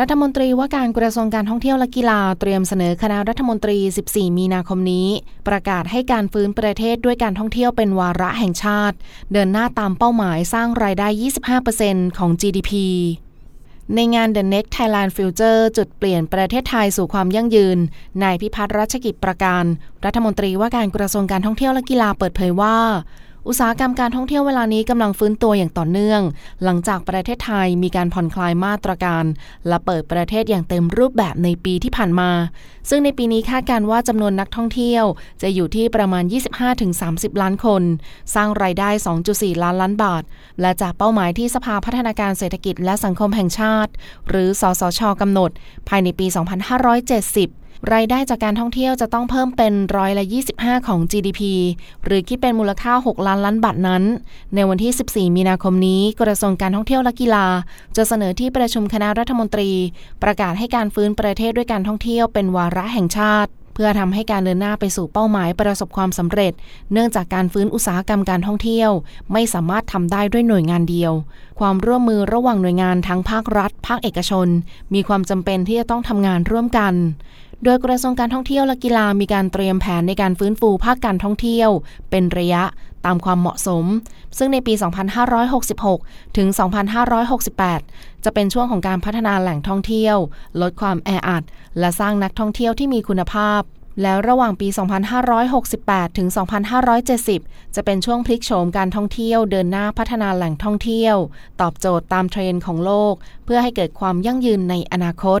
รัฐมนตรีว่าการกระทรวงการท่องเที่ยวและกีฬาเตรียมเสนอคณะรัฐมนตรี 14 มีนาคมนี้ ประกาศให้การฟื้นประเทศด้วยการท่องเที่ยวเป็นวาระแห่งชาติ เดินหน้าตามเป้าหมายสร้างรายได้ 25%ของ GDP ในงาน The Next Thailand Future จุดเปลี่ยนประเทศไทยสู่ความยั่งยืน นายพิพัฒน์รัชกิจประการ รัฐมนตรีว่าการกระทรวงการท่องเที่ยวและกีฬาเปิดเผยว่า อุตสาหกรรมการท่องเที่ยวเวลานี้กำลังฟื้นตัวอย่างต่อเนื่อง หลังจากประเทศไทยมีการผ่อนคลายมาตรการ และเปิดประเทศอย่างเต็มรูปแบบในปีที่ผ่านมา ซึ่งในปีนี้คาดการว่าจำนวนนักท่องเที่ยว จะอยู่ที่ประมาณ 25-30 ล้านคน สร้างรายได้ 2.4 ล้านล้านบาท และจากเป้าหมายที่สภาพัฒนาการเศรษฐกิจและสังคมแห่งชาติ หรือ สสชกำหนด ภายในปี 2570 รายได้จากการท่องเที่ยวจะต้องเพิ่มเป็นร้อยละ 25 ของ GDP หรือคิดเป็นมูลค่า 6 ล้านล้านบาทนั้น ในวันที่ 14 มีนาคมนี้ กระทรวงการท่องเที่ยวและกีฬา จะเสนอที่ประชุมคณะรัฐมนตรี ประกาศให้การฟื้นประเทศด้วยการท่องเที่ยวเป็นวาระแห่งชาติเพื่อทำให้การเดินหน้าไปสู่เป้าหมายประสบความสำเร็จ เนื่องจากการฟื้นอุตสาหกรรมการท่องเที่ยว ไม่สามารถทำได้ด้วยหน่วยงานเดียว ความร่วมมือระหว่างหน่วยงานทั้งภาครัฐ ภาคเอกชน มีความจำเป็นที่จะต้องทำงานร่วมกันโดยกระทรวงการท่องเที่ยวและกีฬามีการเตรียมแผนในการฟื้นฟูภาคการท่องเที่ยว เป็นระยะตามความเหมาะสม ซึ่งในปี 2566 ถึง 2568 จะเป็นช่วงของการพัฒนาแหล่งท่องเที่ยว ลดความแออัด และสร้างนักท่องเที่ยวที่มีคุณภาพ แล้วระหว่างปี 2568 ถึง 2570 จะเป็นช่วงพลิกโฉมการท่องเที่ยวเดินหน้าพัฒนาแหล่งท่องเที่ยว ตอบโจทย์ตามเทรนด์ของโลก เพื่อให้เกิดความยั่งยืนในอนาคต